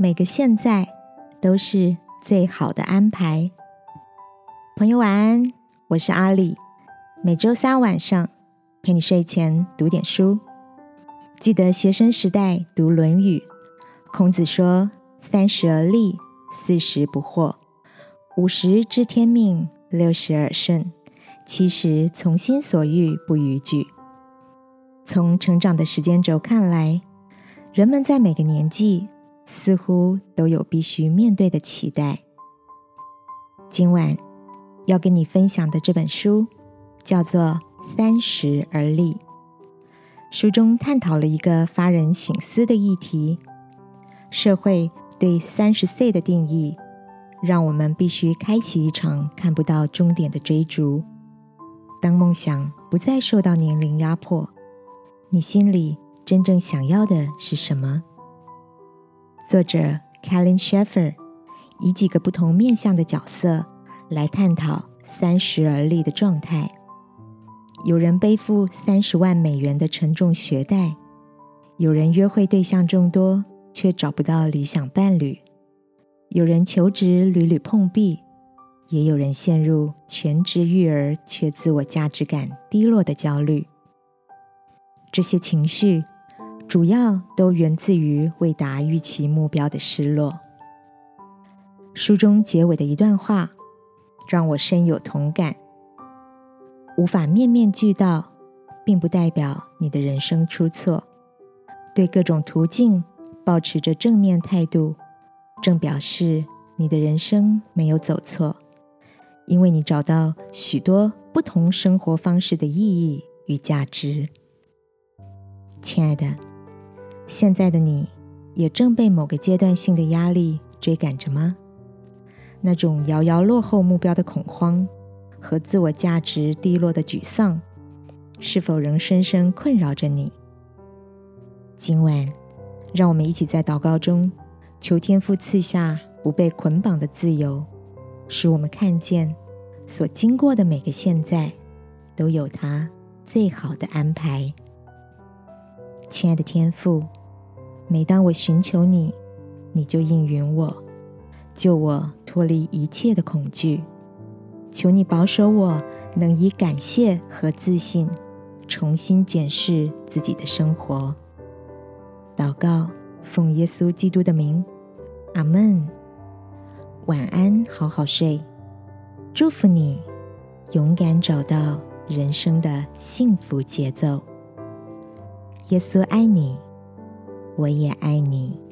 每个现在都是最好的安排。朋友晚安，我是阿里。每周三晚上陪你睡前读点书，记得学生时代读《论语》。孔子说：“三十而立，四十不惑，五十知天命，六十耳顺，七十从心所欲不逾矩。”从成长的时间轴看来，人们在每个年纪。似乎都有必须面对的期待。今晚要跟你分享的这本书叫做《三十而立》，书中探讨了一个发人省思的议题：社会对三十岁的定义，让我们必须开启一场看不到终点的追逐。当梦想不再受到年龄压迫，你心里真正想要的是什么？作者 Kellen Sheffer 以几个不同面向的角色来探讨三十而立的状态。有人背负三十万美元的沉重学贷，有人约会对象众多却找不到理想伴侣，有人求职屡屡碰壁，也有人陷入全职育儿却自我价值感低落的焦虑。这些情绪。主要都源自于未达预期目标的失落。书中结尾的一段话让我深有同感：无法面面俱到，并不代表你的人生出错；对各种途径保持着正面态度，正表示你的人生没有走错，因为你找到许多不同生活方式的意义与价值。亲爱的。现在的你，也正被某个阶段性的压力追赶着吗？那种遥遥落后目标的恐慌和自我价值低落的沮丧，是否仍深深困扰着你？今晚，让我们一起在祷告中，求天父赐下不被捆绑的自由，使我们看见所经过的每个现在，都有他最好的安排。亲爱的天父。每当我寻求你，你就应允我，救我脱离一切的恐惧。求你保守我，能以感谢和自信重新检视自己的生活。祷告，奉耶稣基督的名，阿门。晚安，好好睡。祝福你，勇敢找到人生的幸福节奏。耶稣爱你。我也爱你。